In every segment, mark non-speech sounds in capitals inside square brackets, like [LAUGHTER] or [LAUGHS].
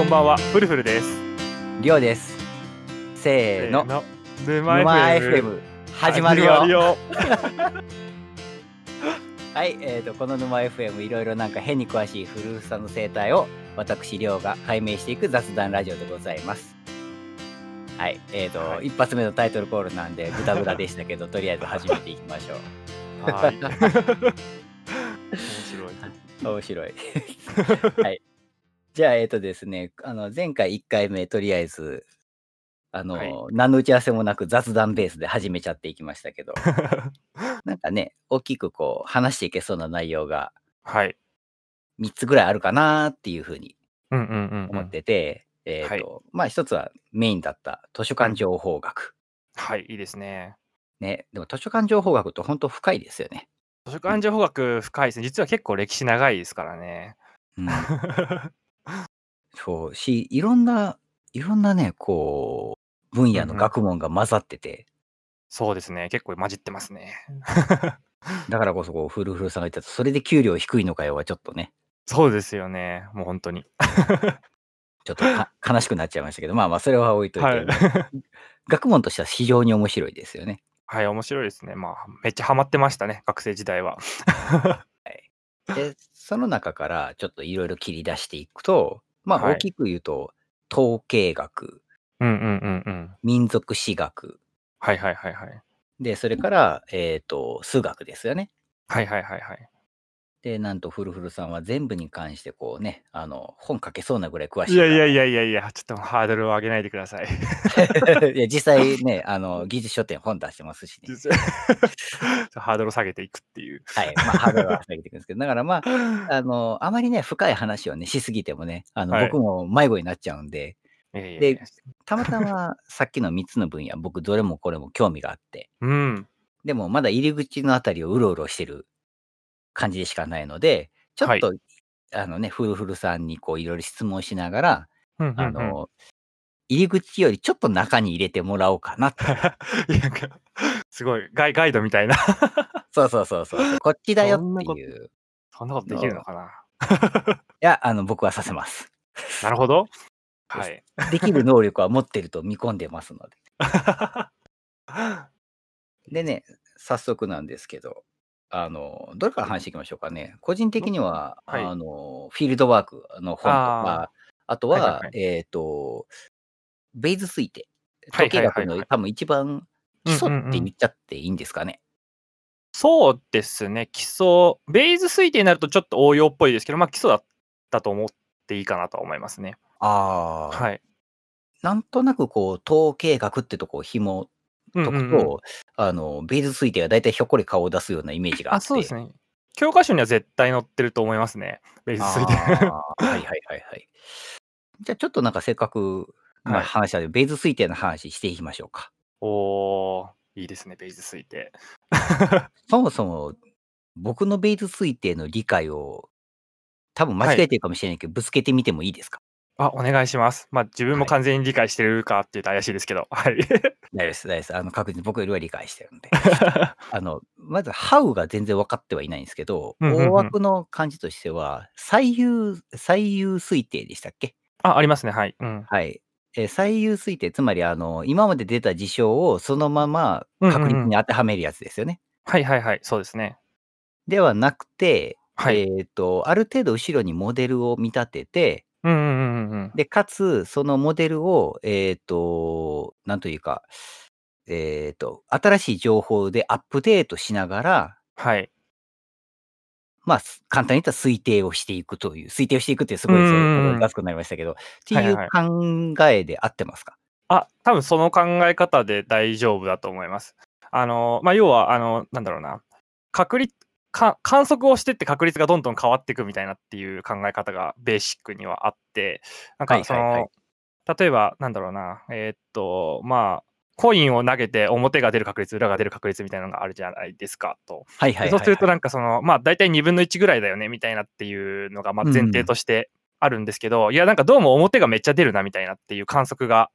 こんばんは、フルフルです。りょうです。せーの。の。沼沼 FM。始まるよ。始まるよ [LAUGHS] はい、えーと、この沼 FM いろいろなんか変に詳しいフルフルさんの生態を私、りょうが解明していく雑談ラジオでございます。はい、えーと、はい一発目のタイトルコールなんでグダグダでしたけど、とりあえず始めていきましょう。はい。[LAUGHS] 面白い。面白い。はい。じゃあ、えっ、とですね、あの前回1回目、とりあえず、あの、はい何の打ち合わせもなく雑談ベースで始めちゃっていきましたけど、[LAUGHS] なんかね、大きくこう、話していけそうな内容がはい。3つぐらいあるかなっていうふうにうんうんうんう思っん。てて、えっ、と、まあ一つはメインだった図書館情報学。はい、いいですね。ね、でも図書館情報学って本当深いですよね。図書館情報学深いですね。実は結構歴史長いですからね。うん、[LAUGHS] そうし、いろんな、いろんなね、こう、分野の学問が混ざってて、そうですね。結構混じってますね。[LAUGHS] だからこそこう、フルフルさんが言ったそれで給料低いのかよはちょっとね、そうですよね。もう本当に。[LAUGHS] ちょっとか悲しくなっちゃいましたけど、まあまあ、それは置いといて、はい。[LAUGHS] 学問としては非常に面白いですよね。はい、面白いですね。まあ、めっちゃハマってましたね。学生時代は。で、その中からちょっといろいろ切り出していくと、まあはい大きく言うと、統計学、うんうんうんうん。民族史学、はいはいはいはい。で、それから、えっ、と、数学ですよね。はいはいはいはい。で、なんとフルフルさんは全部に関してこうね、あの、本書けそうなぐらい詳しいいやいやいいやいやいや、ちょっとハードルを上げないでください。や。[LAUGHS] いや、実際ね、あの、[LAUGHS] 技術書店本出してますしね。実際 [LAUGHS] ハードルを下げていくっていう。はい。まあ、ハードルは下げていくんですけど、だからまあ、あの、あまりね、深い話をね、しすぎてもね、あの、はい僕も迷子になっちゃうんで、いやいやいやでたまたまさっきの3つの分野、僕どれもこれも興味があって、うん。でもまだ入り口のあたりをうろうろしてる感じでしかないので、ちょっと、あのね、フルフルさんにこういろいろ質問しながら、うんうんうんあの、入り口よりちょっと中に入れてもらおうかな [LAUGHS] すごいガイガイドみたいな。[LAUGHS] そうそうそうそう。こっちだよっていう。いそんなことできるのかな。[LAUGHS] や、あの、僕はさせます。なるほど。はい。できる能力は持ってると見込んでますので。でね、早速なんですけど、あの、どれから話していきましょうかね。個人的には、はいあの、フィールドワークの本とか、あとは、はいはいはいえっ、と、ベイズ推定。はい統計学の多分一番基礎って言っちゃっていいんですかね。そうですね。基礎、ベイズ推定になるとちょっと応用っぽいですけど、まあ基礎だったと思っていいかなとは思いますね。ああ、はい。なんとなくこう、統計学ってとこを紐うん解くと、うんうんあの、ベイズ推定が大体ひょっこり顔を出すようなイメージがあって。あ、そうですね。教科書には絶対載ってると思いますね。ベイズ推定。あーはいはいはいはい。じゃあちょっとなんかせっかく、まあ、はい話したので、ベイズ推定の話していきましょうか。おー、いいですね、ベイズ推定。[LAUGHS] そもそも僕のベイズ推定の理解を多分間違えてるかもしれないけど、ぶつけてみてもいいですか？あ、お願いします。まあ自分もはい完全に理解してるかっていうと怪しいですけど。はい。大丈夫です、大丈夫です。あの、確実に僕よりは理解してるんで。[LAUGHS] あの、まず、ハウが全然分かってはいないんですけど、うんうんうん大枠の感じとしては、最優、最優推定でしたっけ？あ、ありますね。はい。うん。はい。えー最優推定、つまり、あの、今まで出た事象をそのまま確率に当てはめるやつですよね。はいはいはい。そうですね。ではなくて、はい。えっ、と、ある程度後ろにモデルを見立てて、うんうん。で、かつ、そのモデルを、えっ、と、なんというか、えっ、と、新しい情報でアップデートしながら、はい。まあ、す簡単に言ったら推定をしていくという、推定をしていくってすごいうんうんうんそう雑くなりましたけど、ってはいいうはい考えで合ってますか？あ、多分その考え方で大丈夫だと思います。あの、まあ、要は、あの、なんだろうな。確率、か観測をしてって確率がどんどん変わっていくみたいなっていう考え方がベーシックにはあって、なんはいかその、はいはい例えば、なんだろうな、えーっと、まあ、コインを投げて表が出る確率、裏が出る確率みたいなのがあるじゃないですかと。はいはいはい、はい。でそうするとなんかそのまあ大体2分の1ぐらいだよねみたいなっていうのがまあ前提としてあるんですけど、いやなんかどうも表がめっちゃ出るなみたいなっていう観測が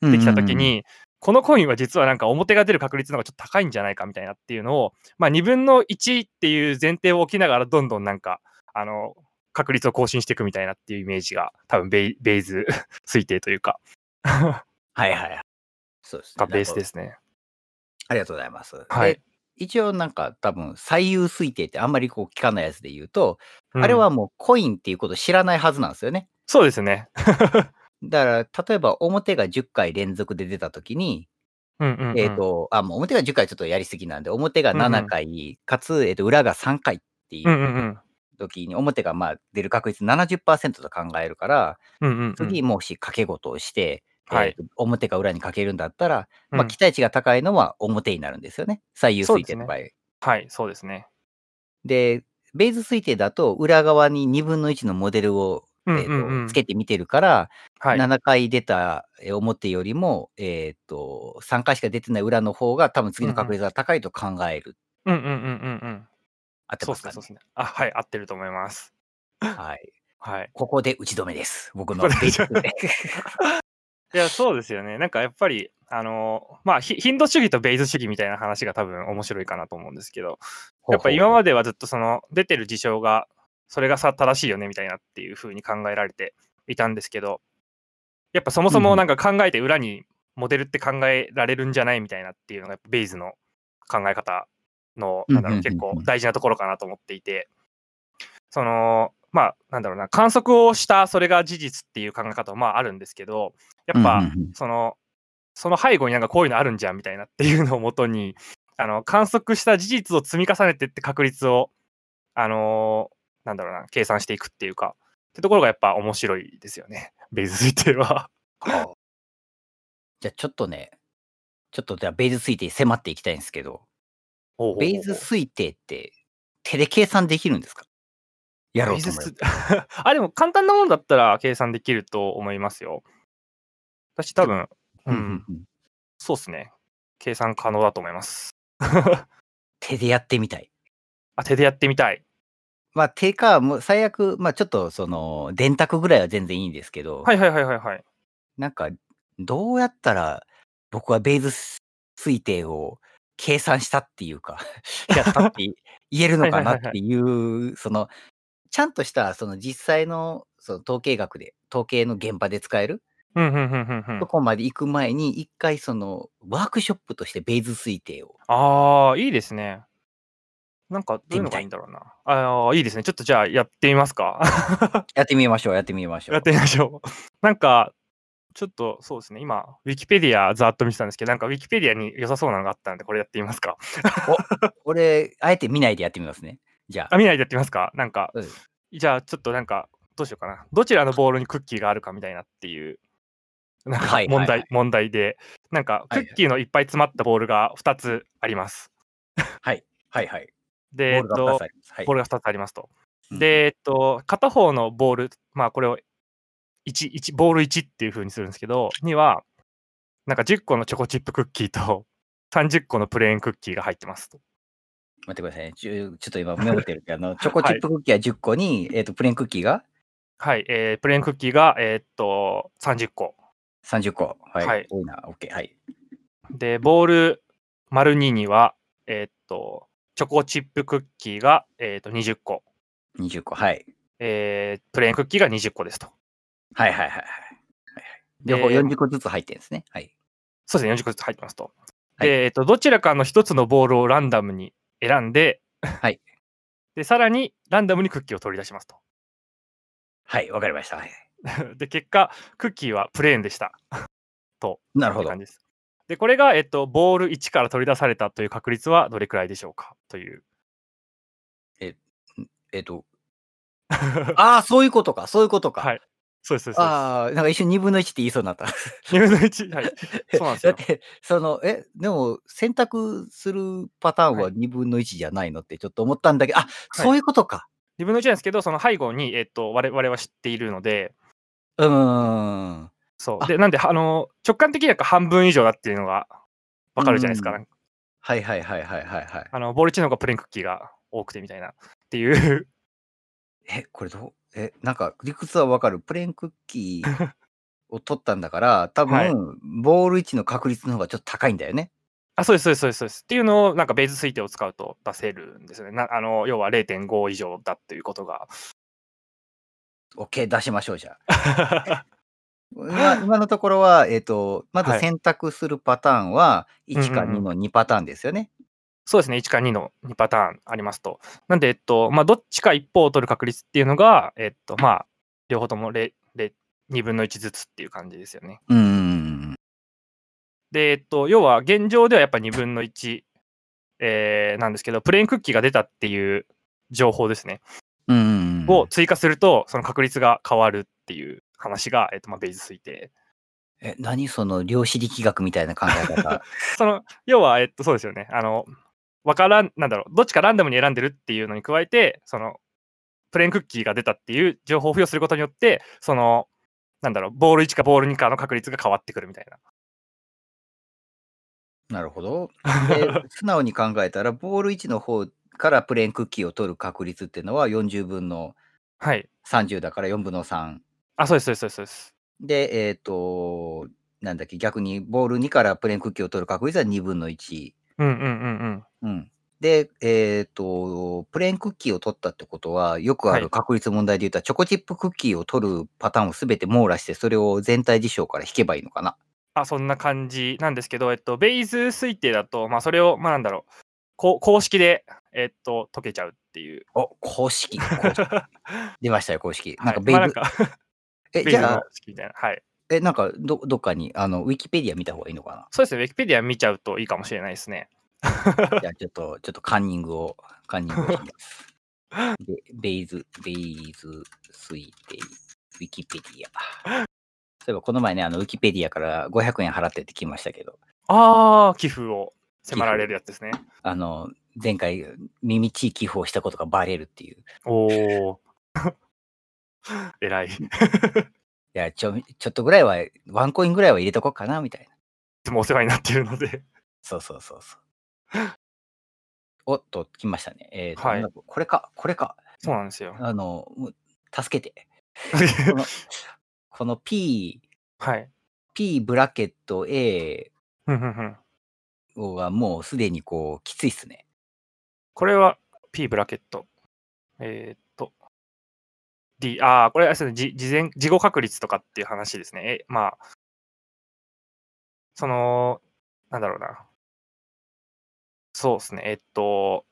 できた時に、このコインは実はなんか表が出る確率の方がちょっと高いんじゃないかみたいなっていうのを、まあ、2分の1っていう前提を置きながらどんどんなんかあの確率を更新していくみたいなっていうイメージが、多分ベイベイズ推定というか、はいはいはい。そうですね。がベースですね。ありがとうございます。はいで一応なんか多分最優推定ってあんまりこう聞かないやつで言うと、うんあれはもうコインっていうこと知らないはずなんですよね。そうですね。だから例えば表が10回連続で出た時に、うんうんうん。えっ、と、あ、もう表が10回ちょっとやりすぎなんで、表がうんうん。7回、かつ、えっ、と、裏が3回っていううんうんうん。時に、表がまあ出る確率70%と考えるから、うんうんうん。次もし掛け事をして、はい。えーと表か裏にかけるんだったら、まあ、うん期待値が高いのは表になるんですよね。最優推定の場合。ではい、そうですね。ベース推定だと裏側に2分の1のモデルを、うんうんうんつけて見てるから、はい。7回出たえー表よりも、えー、と3回しか出てない裏の方が多分次の確率が高いと考える。うんうんうんうんうん。合ってそうまかねそうですね。あ、はい、合ってると思います。はい。はい。ここで打ち止めです。僕の。[LAUGHS] いや、そうですよね。なんかやっぱり、あの、まあ、ひ頻度主義とベイズ主義みたいな話が多分面白いかなと思うんですけど、やっぱ今まではずっとその出てる事象が、それがさ正しいよねみたいなっていう風に考えられていたんですけど、やっぱそもそもなんか考えて裏にモデルって考えられるんじゃないみたいなっていうのがベイズの考え方のなんだろう結構大事なところかなと思っていて、そのまあなんだろうな観測をしたそれが事実っていう考え方もまああるんですけど、やっぱそのその背後になんかこういうのあるんじゃんみたいなっていうのをもとにあの観測した事実を積み重ねてって確率をあのーなんだろうな計算していくっていうかってところがやっぱ面白いですよね [LAUGHS] ベイズ推定は。はあじゃあちょっとね、ちょっとじゃあベイズ推定迫っていきたいんですけど、ベイズ推定って手で計算できるんですか？やろうと思 [LAUGHS] あでも簡単なものだったら計算できると思いますよ。私多分、ううんそうですね。計算可能だと思います。[LAUGHS] 手でやってみたい。あ手でやってみたい。まあ手か、もう最悪、まあちょっとその電卓ぐらいは全然いいんですけど、はいはいはいはいはい。なんかどうやったら僕はベイズ推定を計算したっていうか、[LAUGHS] やったって言えるのかなっていう、その、ちゃんとしたその実際のその統計学で、統計の現場で使えるうんうんうんうんうんとこまで行く前に、一回そのワークショップとしてベイズ推定を。ああ、いいですね。なんか、どういうのがいいんだろうな。ああ、いいですね。ちょっとじゃあやってみますか。[LAUGHS] やってみましょう、やってみましょう。やってみましょう。[LAUGHS] なんか、ちょっとそうですね。今、ウィキペディアざーっと見てたんですけど、なんかウィキペディアに良さそうなのがあったので、これやってみますか。俺、あえて見ないでやってみますね。じゃあ、見ないでやってみますか？なんかじゃあちょっとなんか、どうしようかな。どちらのボールにクッキーがあるかみたいなっていう、なんかはいはいはい問題、問題で、なんか、クッキーのいっぱい詰まったボールが2つあります。あ。はい、はい、はい。ボで、えっールが2とつあります。はいボールが2つありますと。うんで、えっと、片方のボール、まあこれを1、1、ボール1っていう風にするんですけど、には、なんか10個のチョコチップクッキーと [LAUGHS] 30個のプレーンクッキーが入ってますと。待ってくださいね。ちょちょっと今メモってるけど、あの、[LAUGHS] チョコチップクッキーは10個に、えっ、と、プレーンクッキーが？はい、えープレーンクッキーが、えーっと、30個。30個。はい。はい多いな。OK。はい。で、ボール丸2には、えーっと、チョコチップクッキーが、えーっと20個、20個。はい。えープレーンクッキーが20個ですと。はいはいはいはい。両方40個ずつ入ってるんですね。はい。そうですね、40個ずつ入ってますと。はいで、えーっと、どちらかの一つのボールをランダムに選んで、はい。で、さらにランダムにクッキーを取り出しますと。はい、わかりました。はい。[LAUGHS] で、結果、クッキーはプレーンでした。[LAUGHS] と。なるほど感。じです。で、これが、えっと、ボール1から取り出されたという確率はどれくらいでしょうか？という。えっ、と、[LAUGHS] ああ、そういうことか。そういうことか。はい。そうです、そうです。ああ、なんか一瞬2分の1って言いそうになった。2分の1。はい。[LAUGHS] そうなんですよだって、その、え、でも、選択するパターンははい2分の1じゃないのってちょっと思ったんだけど、あ、そういうことか。2分の1なんですけど、その背後に、えっと、我々は知っているので、うーん。あそう。で、なんで、あの、直感的には半分以上だっていうのがわかるじゃないですか。うんはいはいはいはいはいはい。あの、ボール1の方がプレーンクッキーが多くてみたいなっていう。[LAUGHS] え、これどう？え、なんか理屈はわかる？プレーンクッキーを取ったんだから、多分、はいボール1の確率の方がちょっと高いんだよね。あ、そうです、そうです、そうです。そうですっていうのを、なんかベース推定を使うと出せるんですよね。なあの要は0.5以上だっていうことが。OK、出しましょう、じゃあ。[LAUGHS] 今今のところは、えっ、と、まずはい。選択するパターンは、うんうん1か2うん。の2パターンですよね。そうですね、1か2の2パターンありますと。なんで、えっと、まあ、どっちか一方を取る確率っていうのが、えっと、まあ、両方ともれれ2分の1ずつっていう感じですよね。うんうんうんうん。で、えっと、要は現状ではやっぱ2分の1、えーなんですけど、プレーンクッキーが出たっていう情報ですね。うんうんうんを追加すると、その確率が変わるっていう話が、えっと、まあ、ベイズ推定。え、何その量子力学みたいな考え方？[LAUGHS] その、要は、えっと、そうですよね。あの、わからん、なんだろう、どっちかランダムに選んでるっていうのに加えて、その、プレーンクッキーが出たっていう情報を付与することによって、その、なんだろう、ボール1かボール2かの確率が変わってくるみたいな。なるほど。で、[LAUGHS] 素直に考えたら、ボール1の方からプレーンクッキーを取る確率っていうのは40分のはい。30だから4分の3。あ、そうです、そうです、そうです。で、えっ、と、なんだっけ、逆にボール2からプレーンクッキーを取る確率は2分の1。うんうんうんうん。うん。で、えっ、と、プレーンクッキーを取ったってことは、よくあはい。る確率問題で言ったら、チョコチップクッキーを取るパターンをすべて網羅して、それを全体事象から引けばいいのかな。あ、そんな感じなんですけど、えっと、ベイズ推定だと、まあ、それを、まあ、なんだろう、こう公式で、えっと、解けちゃうっていう。お、公式。公式 [LAUGHS] 出ましたよ、公式。なんはい。かベイズ、まあ、なんか、え、じゃあ。はい。え、なんかど、どっかに、あの、ウィキペディア見た方がいいのかな？そうですね、ウィキペディア見ちゃうといいかもしれないですね。[LAUGHS] じゃあ、ちょっと、ちょっとカンニングを、カンニングをします。でベイズ、ベイズ推定、ウィキペディア。そういえば、この前ね、あの、ウィキペディアから500円払ってってきましたけど、ああ、寄付を迫られるやつですね。あの、前回、耳ちい寄付をしたことがバレるっていう。いおお。[LAUGHS] 偉い。[LAUGHS] いや、ちょ、ちょっとぐらいは、ワンコインぐらいは入れとこうかな、みたいな。つもお世話になっているので。そうそうそうそう。[LAUGHS] おっと、来ましたね。えっ、と、はいこれか、これか。そうなんですよ。あの、助けて。この、この P、はい。P ブラケット A はもうすでにこう、きついっすね。これは P ブラケット。えーっと。D、ああ、これはですね、じ事前、事後確率とかっていう話ですね。え、まあ、その、なんだろうな。そうですね。えっと、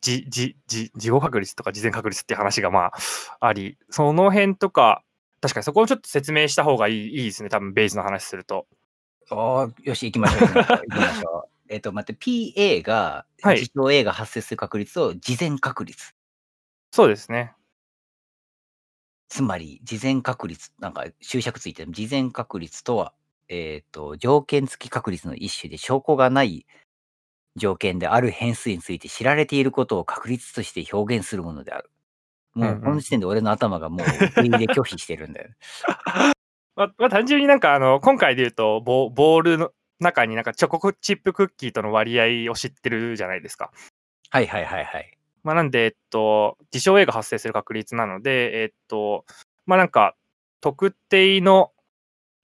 じ、じ、じ、事後確率とか事前確率っていう話がまああり、その辺とか、確かにそこをちょっと説明した方がいいいいですね。多分ベースの話すると。ああ、よし、行きましょう。行きましょう。[LAUGHS] えっと、待って、PA が、はい事象 A が発生する確率と事前確率。そうですね。つまり、事前確率、なんか注釈ついてる。事前確率とは、えっ、と、条件付き確率の一種で証拠がない条件である変数について知られていることを確率として表現するものである。もう、この時点で俺の頭がもう、受け入れ拒否してるんだよ。[LAUGHS] まあ、まあ、単純になんかあの今回で言うとボボールの中になんかチョコチップクッキーとの割合を知ってるじゃないですか。はいはいはいはい。まあ、なんで、えっと、事象 A が発生する確率なので、えっと、まあなんか特定の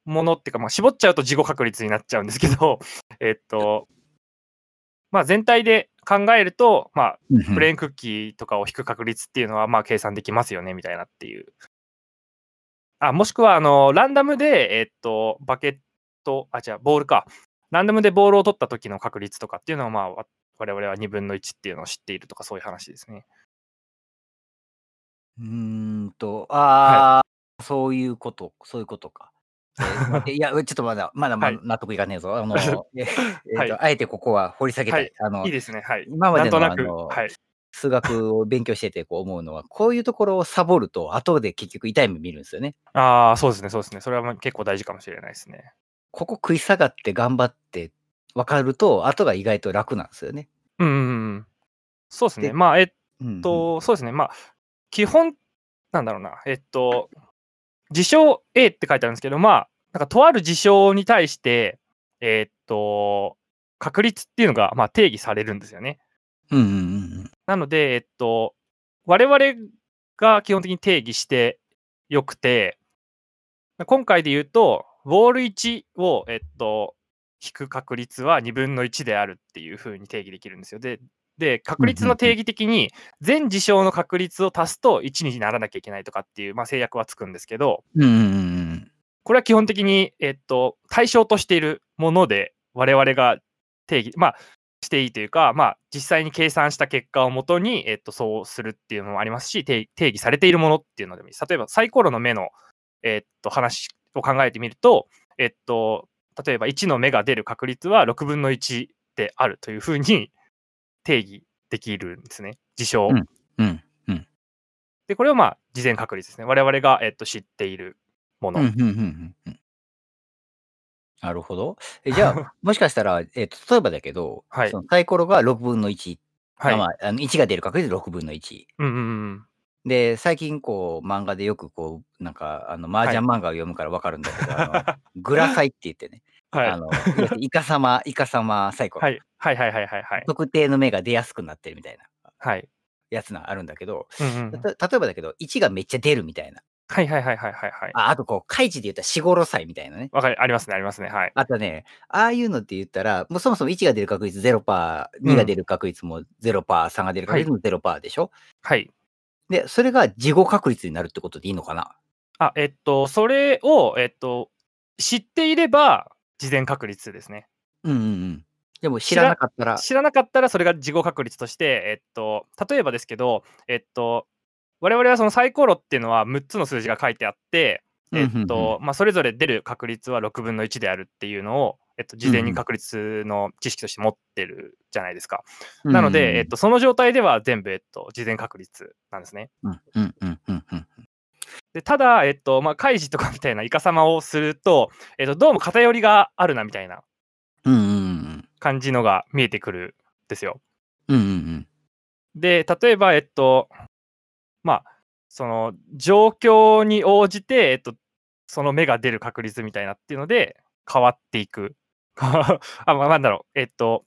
ものっていうか、まあ、絞っちゃうと事後確率になっちゃうんですけど、[LAUGHS] えっと、まあ全体で考えると、まあプレーンクッキーとかを引く確率っていうのはまあ計算できますよねみたいなっていう。あもしくはあのランダムで、えっと、バケット、あ、違う、ボールか。ランダムでボールを取った時の確率とかっていうのは、まあ、わ我々は2分の1っていうのを知っているとか、そういう話ですね。うーんと、ああ、そういうこと、そういうことか。[LAUGHS] いや、ちょっとまだ、まだまはいだ納得いかねえぞ。あの、[LAUGHS] ええーとはいあえてここは掘り下げたい。はいあのいいですね。はい。今までのあのはい。数学を勉強しててこう思うのは、こういうところをサボると、後で結局痛い目見るんですよね。ああ、そうですね、そうですね。それはまあ結構大事かもしれないですね。ここ食い下がって頑張って分かると、後が意外と楽なんですよね。うんうんうん。そうですね。でまあ、えっうんうんと、そうですね。まあ、基本、なんだろうな。えっと、事象 A って書いてあるんですけど、まあ、なんかとある事象に対して、えっと、確率っていうのが、まあ、定義されるんですよね。うんうんうんうん。なので、えっと、我々が基本的に定義してよくて、今回で言うと、ウォール1を、えっと、引く確率は2分の1であるっていうふうに定義できるんですよ。で、で、確率の定義的に、全事象の確率を足すと1にならなきゃいけないとかっていう、まあ、制約はつくんですけど、うんこれは基本的に、えっと、対象としているもので、我々が定義、まあ、していいというか、まあ、実際に計算した結果をもとに、えっと、そうするっていうのもありますし、定定義されているものっていうのでもいいです。例えば、サイコロの目の、えっと、話を考えてみると、えっと、例えば1の目が出る確率は6分の1であるというふうに定義できるんですね、事象。うんうんうんで、これはまあ、事前確率ですね。我々が、えっと、知っているもの。うんうんうんうんうんなるほど。えじゃあ、[LAUGHS] もしかしたら、えっと、例えばだけど、はいそのサイコロが6分の1、はい。まあ、あの1が出る確率6分の1。うんうんうん。で、最近こう、漫画でよくこう、なんか、あの、麻雀漫画を読むからわかるんだけど、あの [LAUGHS] グラサイって言ってね、はい。あの、要するにイカ様、イカ様サイコロ、はいはいはいはいはいはい。特定の目が出やすくなってるみたいなはい。やつがあるんだけど、うんうんうんた例えばだけど、1がめっちゃ出るみたいな。はいはいはいはいはいはい。ああとこう、開示で言ったら四五ロ歳みたいなね。わかり、ありますね、ありますね。はい。あとね、ああいうのって言ったら、もうそもそも1が出る確率0%、2が出る確率も0%、3が出る確率も0%でしょ、はい。で、それが事後確率になるってことでいいのかな？あ、えっと、それを、えっと、知っていれば、事前確率ですね。うんうんうん。でも知らなかったら、知らなかったら、それが事後確率として、えっと、例えばですけど、えっと、我々はそのサイコロっていうのは6つの数字が書いてあって、それぞれ出る確率は6分の1であるっていうのを、えっと、事前に確率の知識として持ってるじゃないですか。なので、えっと、その状態では全部、えっと、事前確率なんですね。うんうんうんうんうんでただ、えっと、まあ、開示とかみたいなイカ様をすると、えっと、どうも偏りがあるなみたいな感じのが見えてくるんですよ。うんうんうんで、例えば、えっと、まあ、その状況に応じて、えっと、その目が出る確率みたいなっていうので変わっていく。[LAUGHS] あ、まあ、なんだろう、えっと、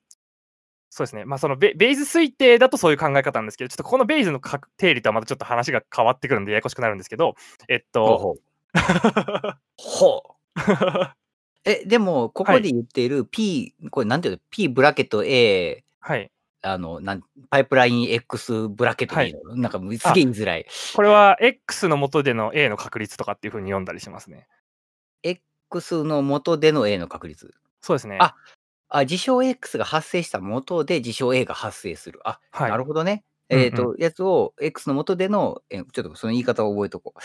そうですね、まあ、そのベベイズ推定だとそういう考え方なんですけど、ちょっとこのベイズの確定理とはまたちょっと話が変わってくるんで、ややこしくなるんですけど、えっと、[LAUGHS] ほう。え、でも、ここで言っている P、これなんていうの ?P ブラケット A、はい。あの、なんパイプライン X ブラケットでいいの、なんかすげえ言いづらい。これは X の元での A の確率とかっていうふうに読んだりしますね。X の元での A の確率。そうですね。ああ、事象 X が発生した元で事象 A が発生する。あ、はいなるほどね。えっ、と、やつを X の元での、えちょっとその言い方を覚えとこう。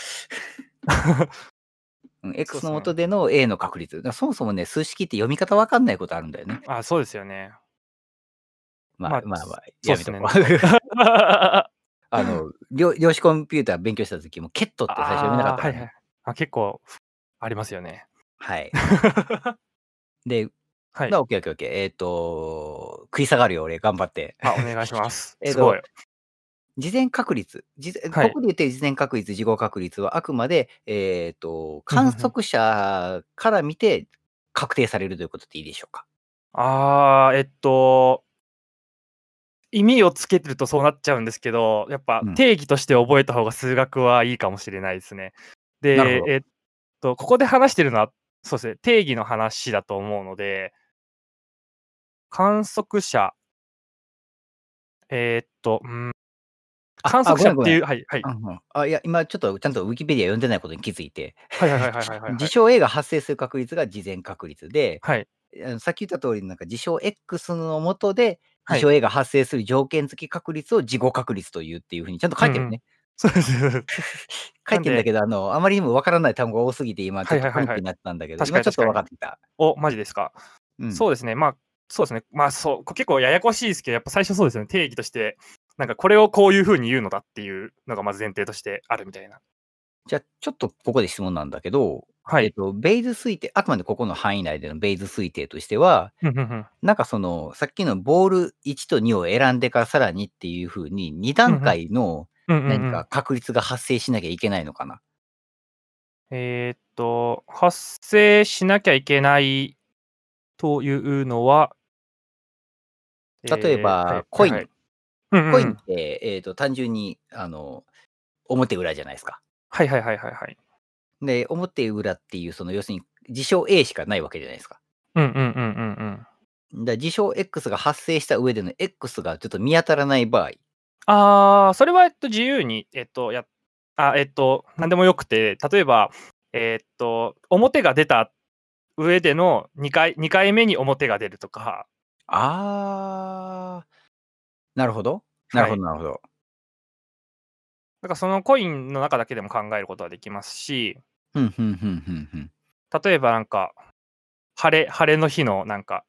うん [LAUGHS] X の元での A の確率。だからそもそもね、数式って読み方わかんないことあるんだよね。あ、そうですよね。まあまあまあまあ、そうですねやめとこう。[LAUGHS] [LAUGHS] あの、量量子コンピューター勉強した時も、ケットって最初読めなかったはいはいあ結構ありますよね。はい。で、はい。まあ、オッケーオッケーオッケー。えっ、と、食い下がるよ、俺、頑張って。あ、お願いします。[LAUGHS] えすごい。事前確率。事前はいここで言ってる事前確率、事後確率はあくまで、えっ、と、観測者から見て確定されるということでいいでしょうか？あー、えっと、意味をつけてるとそうなっちゃうんですけど、やっぱうん定義として覚えた方が数学はいいかもしれないですね。でなるほ、どえっと、ここで話してるのは、そうですね、定義の話だと思うので、観測者、えーっと、うん、あ観測者っていう、あはい、はい、うんうんあいや、今ちょっとちゃんとウィキペディア読んでないことに気づいて、はい、はい、はい、はい、はいはい。事象 A が発生する確率が事前確率で、はい、さっき言った通り、なんか事象 X のもとで、はい事象 A が発生する条件付き確率を事後確率というっていうふうにちゃんと書いてるね。そうです。[LAUGHS] 書いてるんだけど、あの、あまりにもわからない単語が多すぎて、今、ちょっとパニックになってたんだけど、はいはいはいはい今ちょっと分かってきた。お、マジですか。うんそうですね。まあ、そうですね。まあ、そう、こ結構ややこしいですけど、やっぱ最初そうですよね。定義として、なんかこれをこういうふうに言うのだっていうのがまず前提としてあるみたいな。じゃあ、ちょっとここで質問なんだけど、はい。えっと、ベイズ推定、あくまでここの範囲内でのベイズ推定としては、なんかその、さっきのボール1と2を選んでからさらにっていうふうに、2段階の何か確率が発生しなきゃいけないのかな？えーっと、発生しなきゃいけないというのは、例えばーはいコインはいはいうんうんコインって、えっと、単純に、あの、表裏じゃないですか。はいはいはいはいはい。で、表裏っていう、その、要するに、事象 A しかないわけじゃないですか。うんうんうんうんうん。だ事象 X が発生した上での X がちょっと見当たらない場合。ああ、それは、えっと、自由に、えっと、やあ、えっと、なんでもよくて、例えば、えっと、表が出た上での2回 ,2 回目に表が出るとか。ああ。なるほど。なるほどなるほど。だからそのコインの中だけでも考えることはできますし。例えばなんか、晴れ晴れの日のなんか、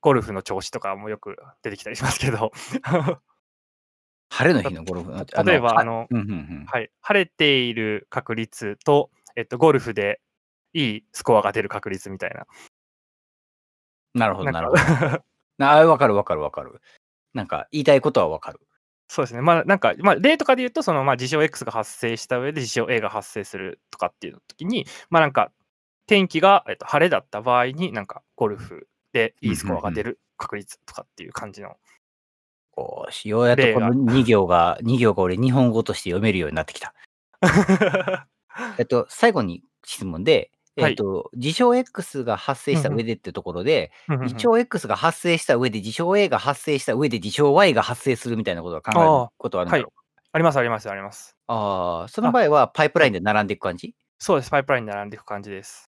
ゴルフの調子とかもよく出てきたりしますけど。[LAUGHS] 晴れの日のゴルフ例えば、あの。はい、晴れている確率と、えっと、ゴルフでいいスコアが出る確率みたいな。なるほどなるほど。ああ、わかるわかるわかる。なんか言いたいことはわかる。そうですね。まあ、なんか、まあ、例とかで言うと、その、まあ、事象 X が発生した上で事象 A が発生するとかっていう時に、まあ、なんか、天気が、えっと、晴れだった場合に、なんか、ゴルフでいいスコアが出る確率とかっていう感じの。よし、ようやっとこの2行が、2行が俺日本語として読めるようになってきた。[LAUGHS] えっと、最後に質問で、えっと、事象 X が発生した上でってところで、事象 X が発生した上で、事象 A が発生した上で、事象 Y が発生するみたいなことを考えることはあるんだろうか、あります、あります、あります。ああ、その場合はパイプラインで並んでいく感じ？そうです、パイプラインで並んでいく感じです。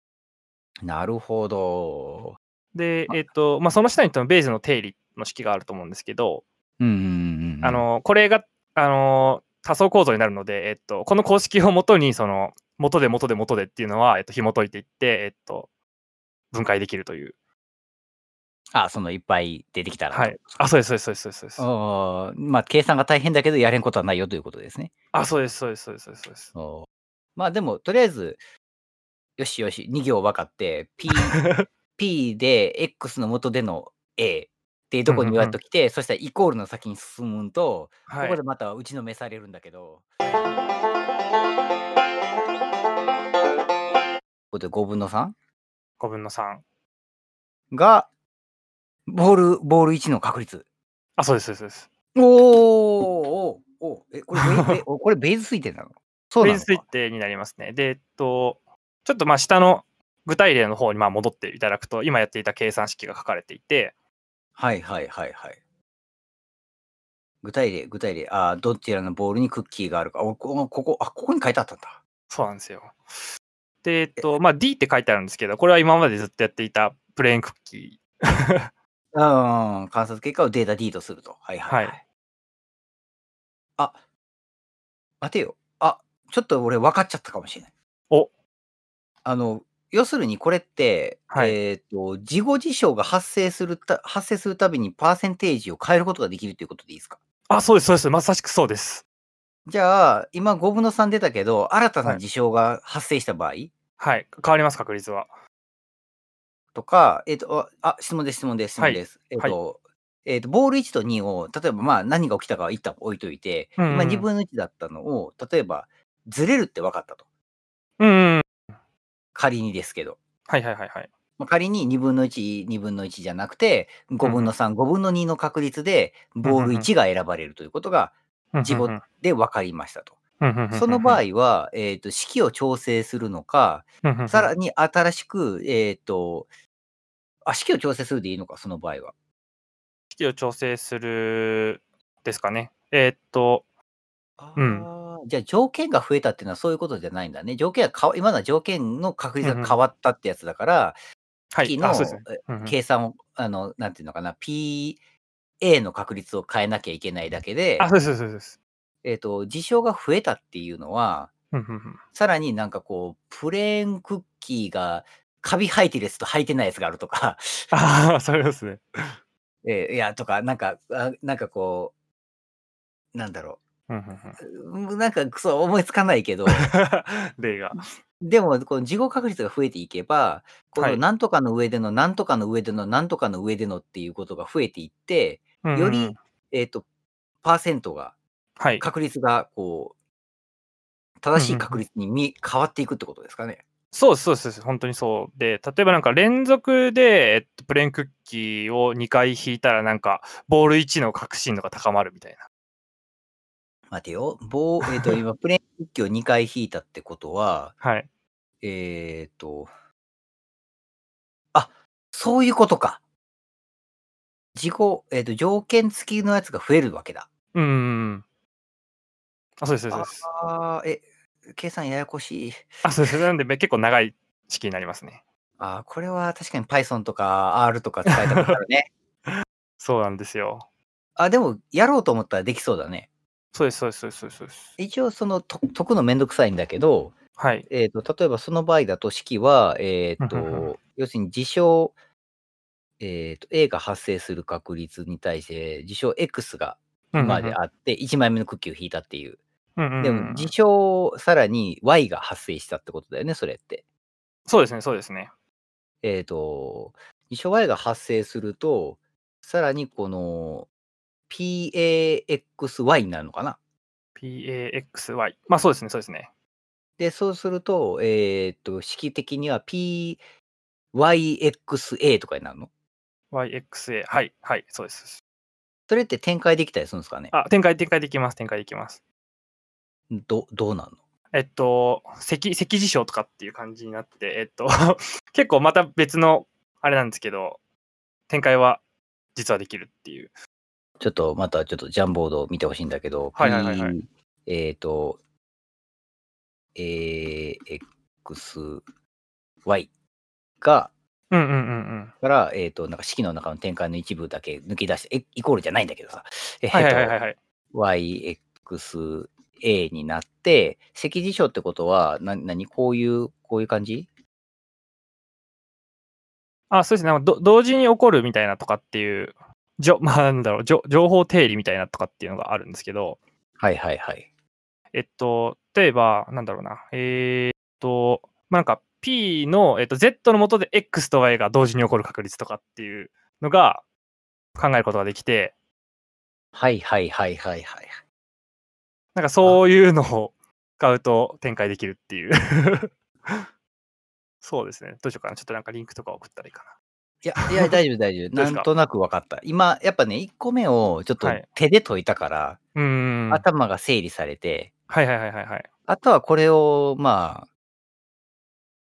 なるほど。で、えっと、まあ、その下にベーズの定理の式があると思うんですけど、うんうんうん、あの、これが、あの、多層構造になるので、えっと、この公式をもとに、その、元で元で元でっていうのは、えっと、紐解いていって、えっと、分解できるという。あ、そのいっぱい出てきたら。はい。あ、そうです、そうです、そうです、そうです。あまあ、計算が大変だけど、やれんことはないよということですね。あ、そうです、そうです、そうです、そうです。まあ、でも、とりあえず、よしよし、2行分かって、P、[LAUGHS] P で X の元での A っていうとこに言われときて、そしたらイコールの先に進むと、はい、ここでまた打ちのめされるんだけど。ここで5分の 3?5 分の3。が、ボール、ボール1の確率。あ、そうです、そうです。おーおーおえ、これベー、[LAUGHS] これベース推定なのそうベース推定になりますね。で、えっと、ちょっとまあ下の具体例の方にまあ戻っていただくと、今やっていた計算式が書かれていて。はいはいはいはい。具体例、具体例。ああ、どちらのボールにクッキーがあるか。おこここ、あ、ここに書いてあったんだ。そうなんですよ。で、えっと、まあ D って書いてあるんですけど、これは今までずっとやっていたプレーンクッキー。[LAUGHS] うん、観察結果をデータ D とすると。はいはい、はい、はい。あ、待てよ。あ、ちょっと俺分かっちゃったかもしれない。おあの、要するにこれって、はい、えっ、と、事後事象が発生するた、発生するたびにパーセンテージを変えることができるということでいいですか？あ、そうです、そうです。まさしくそうです。じゃあ、今5分の3出たけど、新たな事象が発生した場合、はい、はい、変わります、確率は。とか、えっ、と、あ、質問です、質問です、質問です。はい、えっ、と、はいえーと、ボール1と2を、例えばまあ何が起きたかは一旦置いといて、うんうん、今2分の1だったのを、例えばずれるって分かったと。うん、うん、仮にですけど。はいはいはいはい。仮に2分の1、2分の1じゃなくて、5分の3、5分の2の確率で、ボール1が選ばれるということが、事後で分かりましたと。その場合は、えっ、ー、と、式を調整するのか、さらに新しく、えっ、ー、と、あ、式を調整するでいいのか、その場合は。式を調整するですかね。えー、っと、うん、じゃあ条件が増えたっていうのはそういうことじゃないんだね。条件が今のは条件の確率が変わったってやつだから、式の計算を、あの、なんていうのかな、PA の確率を変えなきゃいけないだけで、あ、そうです、そうです。えっ、と、事象が増えたっていうのは、さらになんかこう、プレーンクッキーがカビ生えてるやつと生えてないやつがあるとか。ああ、そうですね。[LAUGHS] えー、いや、とか、なんか、あなんかこう、なんだろう。なんか、そう思いつかないけど。[LAUGHS] 例が。でも、この事後確率が増えていけば、このなんとかの上での、なんとかの上での、なんとかの上でのっていうことが増えていって、より、えっ、ー、と、パーセントが、はい、確率が、こう、正しい確率に見、変わっていくってことですかね。そうです、そうです。本当にそう。で、例えばなんか連続で、えっと、プレーンクッキーを2回引いたら、なんか、ボール1の確信度が高まるみたいな。待てよ。ボー、えっ、ー、と、今、[LAUGHS] プレーンクッキーを2回引いたってことは、はい。えっ、ー、と、あ、そういうことか。事故、えっ、と、条件付きのやつが増えるわけだ。うん。あ、そうですそうです。ああ、え、計算ややこしい。あ、そうです。なんで、め結構長い式になりますね。ああ、これは確かに Python とか R とか使えたことあるね。[LAUGHS] そうなんですよ。あ、でも、やろうと思ったらできそうだね。そうですそうですそうですそうです。一応、その、と解くのめんどくさいんだけど、はい。えっ、と、例えばその場合だと式は、えっ、うんうんうんと、要するに事象、えっ、と、A が発生する確率に対して、事象 X がまであって、1枚目のクッキーを引いたっていう。うんうんうんでも、事象さらに Y が発生したってことだよね、それって。そうですねそうですね。えっ、と、事象 Y が発生すると、さらにこの PAXY になるのかな？PAXY。まあそうですねそうですね。で、そうすると、えっ、と、式的には PYXA とかになるの？YXA。はいはいそうです。それって展開できたりするんですかね？あ、展開展開できます展開できます。どどうなんの？えっと、積積事象とかっていう感じになってて、えっと、[LAUGHS] 結構また別のあれなんですけど、展開は実はできるっていう。ちょっとまたちょっとジャンボードを見てほしいんだけど、はいはいはいはいえっ、と、AXY が、うんうんうんうん。から、えっ、と、なんか式の中の展開の一部だけ抜き出して、えイコールじゃないんだけどさ、えっ、はいはいはいと、はいはい。YXA になって、積事象ってことは、な、なにこういう、こういう感じ？あ、そうですね。同時に起こるみたいなとかっていう、じょ [LAUGHS] まあなんだろう、じょ情報定理みたいなとかっていうのがあるんですけど、はいはいはい。えっと、例えば、なんだろうな、えーっと、まあ、なんか P の、えっと、Z の下で X と Y が同時に起こる確率とかっていうのが考えることができて、はいはいはいはいはい。なんかそういうのを使うと展開できるっていう。[LAUGHS] そうですね。どうしようかな。ちょっとなんかリンクとか送ったらいいかいや、いや、[LAUGHS] 大丈夫大丈夫。なんとなく分かった。今、やっぱね、1個目をちょっとはい手で解いたから。はい頭が整理されて、はいはいはいはい。あとはこれを、まあ、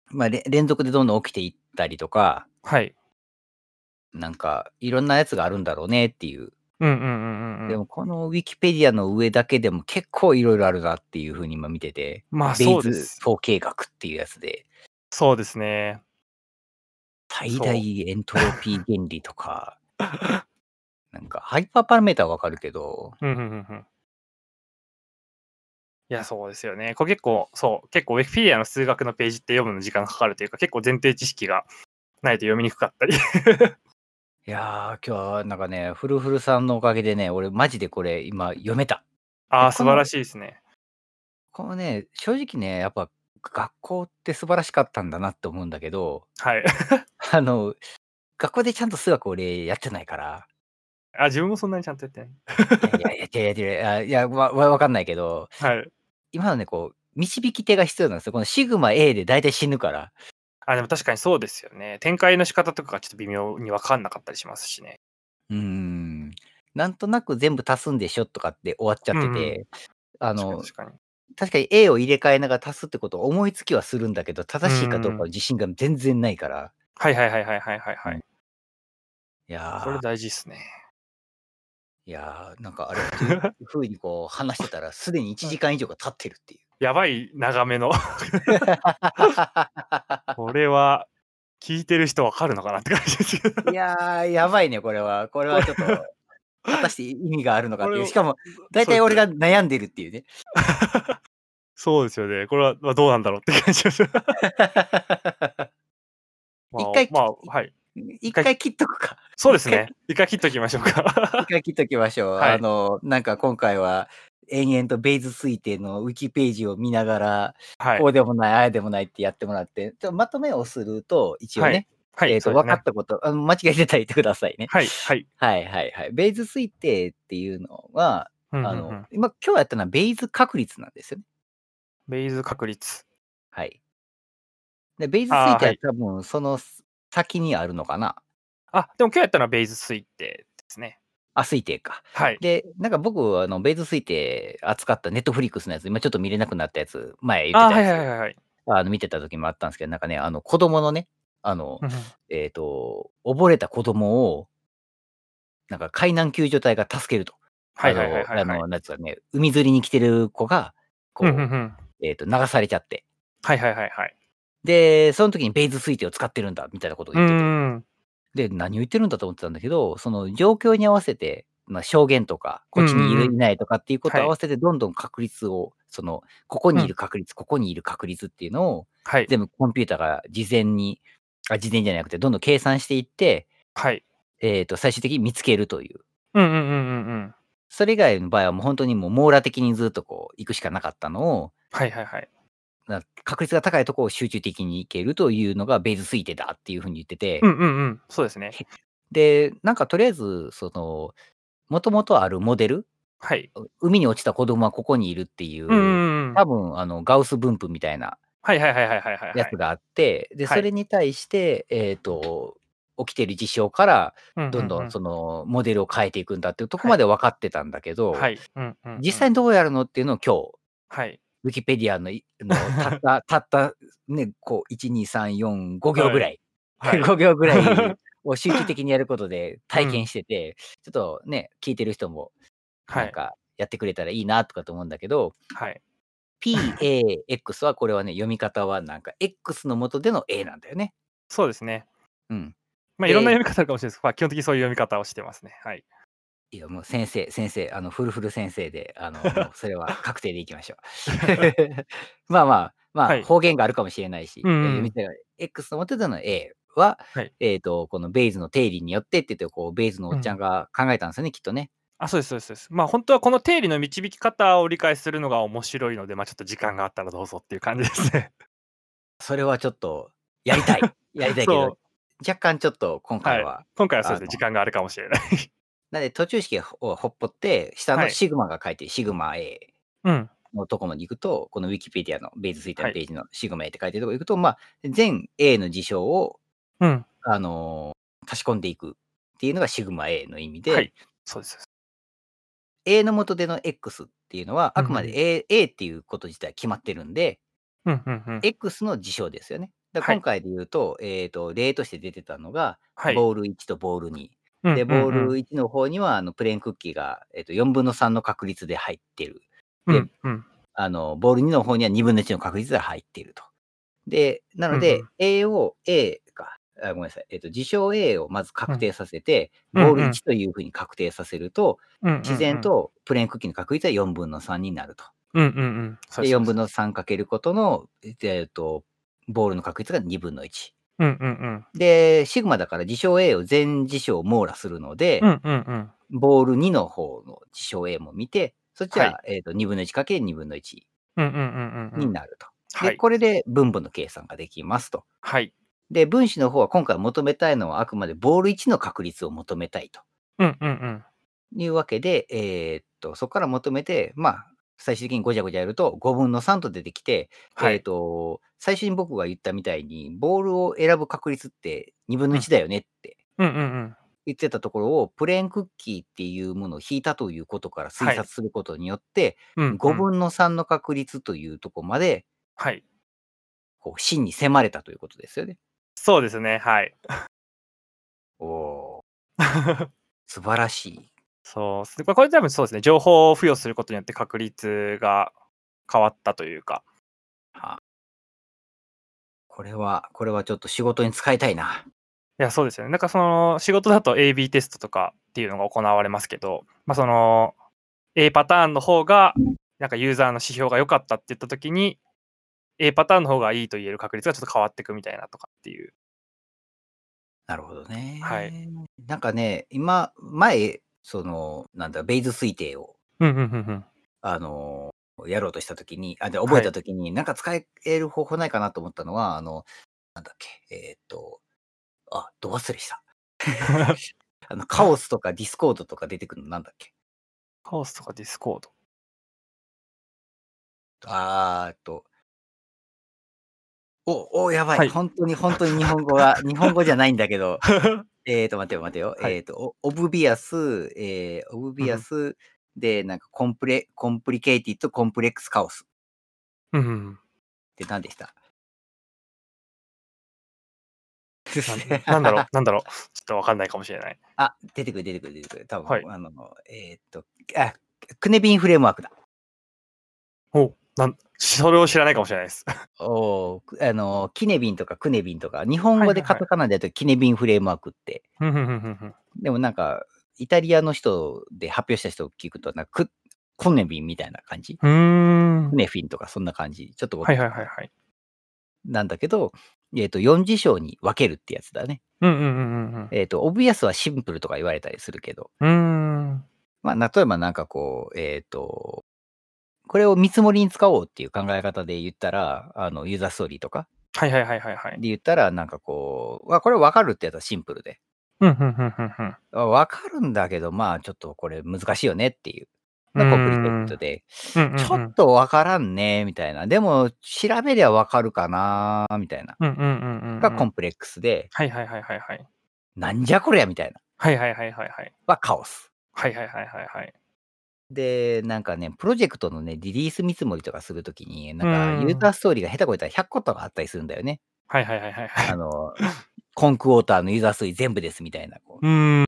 まあ、れ連続でどんどん起きていったりとか、はい。なんか、いろんなやつがあるんだろうねっていう。うんうんうんうんうん。でも、このウィキペディアの上だけでも結構いろいろあるなっていうふうに今見てて、まあベイズそうです。統計学っていうやつで、そうですね。最大エントロピー原理とか、なんか、ハイパーパラメーターはわかるけど、うんうんうんうん。いや、そうですよね。これ結構、そう、結構ウィキペディアの数学のページって読むの時間かかるというか、結構前提知識がないと読みにくかったり。いやー、今日はなんかね、フルフルさんのおかげでね、俺マジでこれ今読めた。ああ、素晴らしいですね。このね、正直ね、やっぱ学校って素晴らしかったんだなって思うんだけど、はい。[LAUGHS] あの、学校でちゃんと数学俺やってないから、あ、自分もそんなにちゃんとやってない。いやいや、やってるやってるあいや、わ、わわかんないけど、はい。今のね、こう、導き手が必要なんですよ。このシグマ A で大体死ぬから。あ、でも確かにそうですよね。展開の仕方とかがちょっと微妙に分かんなかったりしますしね。うーん。なんとなく全部足すんでしょとかって終わっちゃってて、あの、確かに確かに。確かに A を入れ替えながら足すってことを思いつきはするんだけど、正しいかどうかの自信が全然ないから。はいはいはいはいはいはいはい。いやこれー、大事っすね。いやー、なんかあれ、というふうにこう話してたら、すでに1時間以上が経ってるっていう。やばい長めの。[LAUGHS] これは、聞いてる人わかるのかなって感じですけど。いやー、やばいね、これは。これはちょっと、果たして意味があるのかっていう。しかも、大体俺が悩んでるっていうね。そうですよね。これはまあどうなんだろうって感じです。[LAUGHS] まあ一回まあ、はい。一回切っとくか。そうですね。一回切っときましょうか。一回切っときましょう。[LAUGHS] はいあの、なんか今回は、延々とベイズ推定のウィキページを見ながら、はいこ。うでもない、ああでもないってやってもらって、ちょまとめをすると、一応ね、はい。えっ、と、分そうですねかったこと、あの間違えてたら言ってくださいね。はい。はい。はいはいはい。ベイズ推定っていうのは、うんうんあのうん、今、今日やったのはベイズ確率なんですよね。ベイズ確率。はい。で、ベイズ推定は多分その先にあるのかな。あ、でも今日やったのはベイズ推定ですね。あ、推定か。はい。で、なんか僕、あの、ベイズ推定扱ったネットフリックスのやつ、今ちょっと見れなくなったやつ、前言あ、ってたやつ、はいはいはいはい。あの見てた時もあったんですけど、なんかね、あの、子供のね、あのえっ、と、溺れた子供を、なんか海難救助隊が助けると。はいはいはいあの、はいはい。あの、なんつうかね、海釣りに来てる子が、こう。えっと、流されちゃって。はいはいはいはい。で、その時にベイズ水艇を使ってるんだみたいなことをう言ってて。ん。で、何を言ってるんだと思ってたんだけど、その状況に合わせて、まあ、証言とか、こっちにいる、うんうんうんいないとかっていうことはいを合わせて、どんどん確率を、その、ここにいる確率、ここにいる確率っていうのを、はい。全部コンピューターが事前に、あ、事前じゃなくて、どんどん計算していって、はい。えっ、と、最終的に見つけるという。うんうんうんうんうん。それ以外の場合はもう本当にもう網羅的にずっとこう行くしかなかったのを、はいはいはい。な確率が高いところを集中的に行けるというのがベイズ推定だっていうふうに言ってて、うんうんうん。そうですね。で、なんかとりあえず、その、もともとあるモデル、はい。海に落ちた子供はここにいるっていう、うんうんうん。多分あのガウス分布みたいなはいはいはいはいはいはい。やつがあって、で、はいそれに対して、えっ、と、起きてる事象から、どんどんそのモデルを変えていくんだっていうところまで分かってたんだけど、はい。うんうんうん実際にどうやるのっていうのを今日、はい。ウィキペディアのいの [LAUGHS] たった、たった、ね、こう、1、2、3、4、5行ぐらい、はい。[LAUGHS] 5行ぐらいを [LAUGHS] 集中的にやることで体験してて、ちょっとね、聞いてる人も、はい。なんか、やってくれたらいいなとかと思うんだけど、はい。PAX はこれはね、読み方はなんか X の元での A なんだよね。そうですね。うん。まあ、いろんな読み方あるかもしれないですけど、まあ、基本的にそういう読み方をしてますね。はい。いや、もう先生、先生、あの、フルフル先生で、あの、も [LAUGHS] うそれは確定でいきましょう。[LAUGHS] まあまあ、まあ、はい方言があるかもしれないし、うんうん読み手が X の元での A は、はいえっ、と、このベイズの定理によってって言って、こう、ベイズのおっちゃんが考えたんですよね、きっとね。あ、そうです、そうですそうです。まあ、本当はこの定理の導き方を理解するのが面白いので、まあ、ちょっと時間があったらどうぞっていう感じですね。[LAUGHS] それはちょっと、やりたい。やりたいけそど、若干ちょっと今回は、今回はそうですね、時間があるかもしれない。なので途中式をほっぽって、下はいのシグマが書いてるシグマ A うん。のとこまで行くと、このウィキペディアのベイズツイーはいのページのシグマ A って書いてるとこ行くと、まあ、全 A の事象を、うん。あのー足し込んでいくっていうのがシグマ A の意味で、はい。そうです。A の元での X っていうのは、あくまでうん A,、A っていうこと自体決まってるんで、うんうんうん。X の事象ですよね。今回で言うと、えっ、と、例として出てたのが、はい。ボール1とボール2。で、ボールうん1の方には、あのプレーンクッキーが、えー、と4分の3の確率で入ってる。うんうんあの、ボール2の方には2分の1の確率で入っていると。で、なので、うん A を A か、あごめんなさい、えっ、と、事象 A をまず確定させて、うんボールうん1というふうに確定させると、うんうんうん自然。とプレーンクッキーの確率は4分の3になると。うんうんうん。で、です4分の3かけることの、えっ、と、ボールの確率が2分の1。うんうんうん。で、シグマだから事象 A を全事象網羅するので、うんうんうん。ボール2の方の事象 A も見て、そっちは、はえっ、と、2分の1かける2分の1うんうんうんうん。になると。で、はい。これで分母の計算ができますと。はい。で、分子の方は今回求めたいのはあくまでボール1の確率を求めたいとうんうんうん。いうわけで、えーっと、そこから求めて、まあ、最終的にごちゃごちゃやると5分の3と出てきて、えーっはい。と、最初に僕が言ったみたいに、ボールを選ぶ確率って2分の1だよねって。言ってたところを、プレーンクッキーっていうものを引いたということから推察することによって、うんうん5分の3の確率というところまで、はい。こう、真に迫れたということですよね。そうですね。はい。おおー [LAUGHS] 素晴らしい。そうす。これ多分そうですね。情報を付与することによって確率が変わったというか。はあ、これは、これはちょっと仕事に使いたいな。いや、そうですよね。なんかその仕事だと AB テストとかっていうのが行われますけど、まあその A パターンの方がなんかユーザーの指標が良かったって言ったときに A パターンの方がいいと言える確率がちょっと変わっていくみたいなとかっていう。なるほどね。はい。なんかね、今、前、その、なんだ、ベイズ推定を、うんうんうんうん。あの、やろうとしたときに、あ、で、覚えたときに、なんか使える方法ないかなと思ったのは、あの、なんだっけ、えーっと、あ、ど忘れした。[LAUGHS] [LAUGHS] あの、カオスとかディスコードとか出てくるのなんだっけ？カオスとかディスコード。あーっと、お、お、やばい。はい本当に、本当に日本語が、日本語じゃないんだけど、[LAUGHS] えーと、待てよ、待てよ。はいえーと、オ obvious、えー、 obvious で、なんか、 comple、complicated、complex chaos うんうん。って何でした？ななんだろう、[LAUGHS] なんだろう。ちょっとわかんないかもしれない。あ、出てくる出てくる出てくる。多分、はいあの、えーっと、あ、クネビンフレームワークだ。おなんそれを知らないかもしれないです。おあの、キネビンとかクネビンとか、日本語でカタカナでやるとキネビンフレームワークって、でもなんか、イタリアの人で発表した人を聞くと、なんかク、コネビンみたいな感じ？うーんク。ネフィンとかそんな感じ？ちょっとはいはいはいはい。なんだけど、えっ、と、4事象に分けるってやつだね。うんうんうんうんえっ、と、オブビアスはシンプルとか言われたりするけど、うん。まあ、例えばなんかこう、えっ、と、これを見積もりに使おうっていう考え方で言ったら、あの、ユーザーストーリーとか？はいはいはいはいはい。で言ったら、なんかこう、わこれ分かるってやつはシンプルで。うんうんうんうんうん。あ分かるんだけど、まあ、ちょっとこれ難しいよねっていう。まあコンプリケートで、うんうんうんちょっと分からんね、みたいな。でも、調べりゃ分かるかな、みたいな。がコンプレックスで、はいはいはいはいはい。なんじゃこりゃ、みたいな。はいはいはいはいはい。はカオス。はいはいはいはいはい。で、なんかね、プロジェクトのね、リリース見積もりとかするときに、なんか、ユーザーストーリーが下手こいたら100個とかあったりするんだよね。はいはいはいはいはい。あの、コンクォーターのユーザーストーリー全部ですみたいな。こううーん。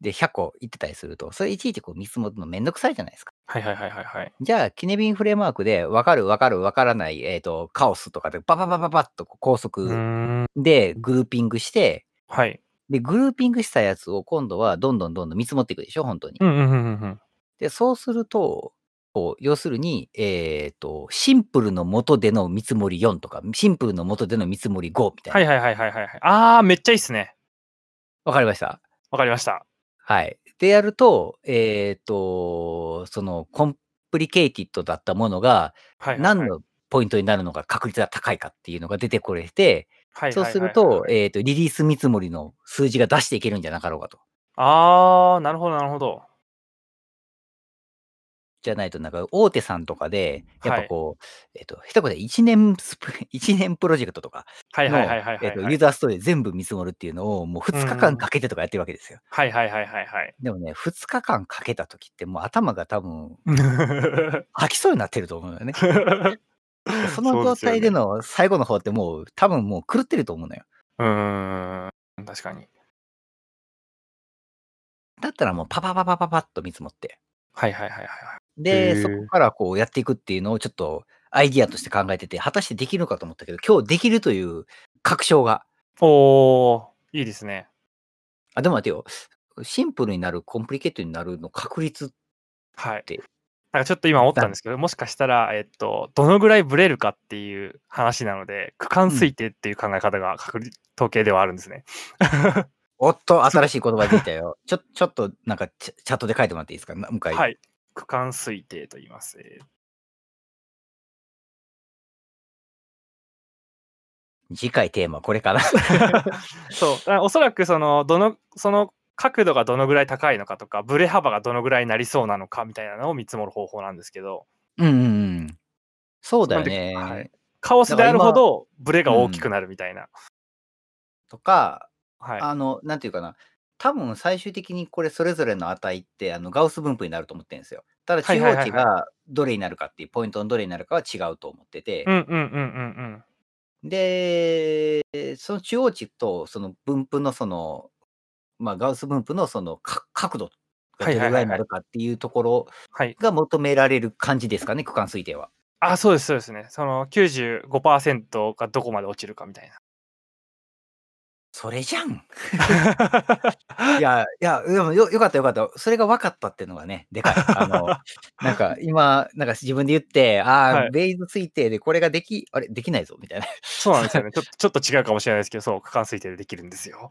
で、100個言ってたりすると、それいちいちこう見積もるのめんどくさいじゃないですか。はいはいはいはいはい。じゃあ、キネビンフレームワークで、わかるわかるわからない、えっ、と、カオスとかで、バババババッとこう高う速ーん。でグルーピングして、はい。で、グルーピングしたやつを今度はどんどんどんどん見積もっていくでしょ、本当に。うんうんうんうんうん。で、そうすると、こう要するに、えっ、と、シンプルの元での見積もり4とか、シンプルの元での見積もり5みたいな。はいはいはいはいはい。あー、めっちゃいいっすね。わかりました？わかりました。はい。でやると、えっ、と、その、コンプリケイティッドだったものが。何のポイントになるのが確率が高いかっていうのが出てこれて、そうはいはいはいはいすると、えっ、と、リリース見積もりの数字が出していけるんじゃなかろうかと。あー、なるほどなるほど。じゃないと、なんか大手さんとかで、やっはいぱこう、えっ、と、一言で1年スプ、[LAUGHS] 一年プロジェクトとかの、はいはいはいはいえっと。ユーザーストーリー全部見積もるっていうのをもう2日間かけてとかやってるわけですよ。はいはいはいはいはい。でもね、2日間かけた時ってもう頭が多分 [LAUGHS] 吐きそうになってると思うよね。でその状態での。の最後の方ってもう多分もう狂ってると思うのよ。うーん。確かに。だったらもうパパパパパパッと見積もって。はいはいはいはいはい。へで、ーそこからこうやっていくっていうのをちょっとアイディアとして考えてて、果たしてできるのかと思ったけど、今日できるという確証が。おー、いいですね。あ、でも待てよ。シンプルになる、コンプリケートになるの確率はいで。なんかちょっと今思ったんですけど、もしかしたら、えっと、どのぐらいブレるかっていう話なので、区間推定っていう考え方が確率統計ではあるんですね。[LAUGHS] おっと、新しい言葉出たよ。ちょ、ちょっとなんかチャチャットで書いてもらっていいですか？なもう一回。はい。区間推定と言います。えー次回テーマこれかな。[LAUGHS] そうあおそらくそのどのその角度がどのぐらい高いのかとかブレ幅がどのぐらいになりそうなのかみたいなのを見積もる方法なんですけどうんうんうん。そうだよね。ではいカオスであるほどブレが大きくなるみたいな、とか、はいあの、なんていうかな。多分最終的にこれそれぞれの値ってあのガウス分布になると思ってるんですよ。ただ中央値がどれになるかっていうポイントのどれになるかは違うと思ってて、で、その中央値とその分布のその、まあガウス分布のそのか角度がどれぐらいになるかっていうところはい。が求められる感じですかね、区間推定は。あそうですそうですね。その95%がどこまで落ちるかみたいそれじゃん。[LAUGHS] いなや、いや、でもよよかったよかった。それが分かったっていうのがね、でかい。あの、[LAUGHS] なんか今、なんか自分で言って、ああ、はいベイズ推定でこれができ、あれ、できないぞ、みたいそうなんですよねちょっと [LAUGHS] ちょっと違うかもしれないですけどそう区間推定でできるんですよ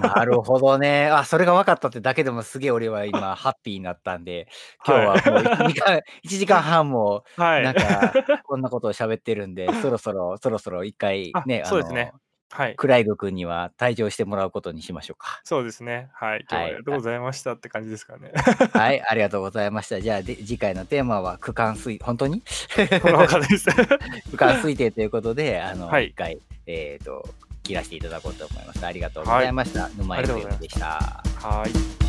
な。なるほどね。あ、それが分かったってだけでもすげえ俺は今、ハッピーになったんで、今日はもう1時間、一時間半も、はいなんか、こんなことを喋ってるんで、そろそろ、そろそろ一回あね、そうですねはい。クライド君には退場してもらうことにしましょうか。そうですね。はい。今日はあはい。りがとうございましたって感じですかね。はい、[LAUGHS] ありがとうございました。じゃあ、で次回のテーマは区間推、本当に？この他です。[LAUGHS] 区間推定ということで、あの、はい。一回、えっ、と、切らせていただこうと思います。ありがとうございました。沼井ありがとうございまでした。はい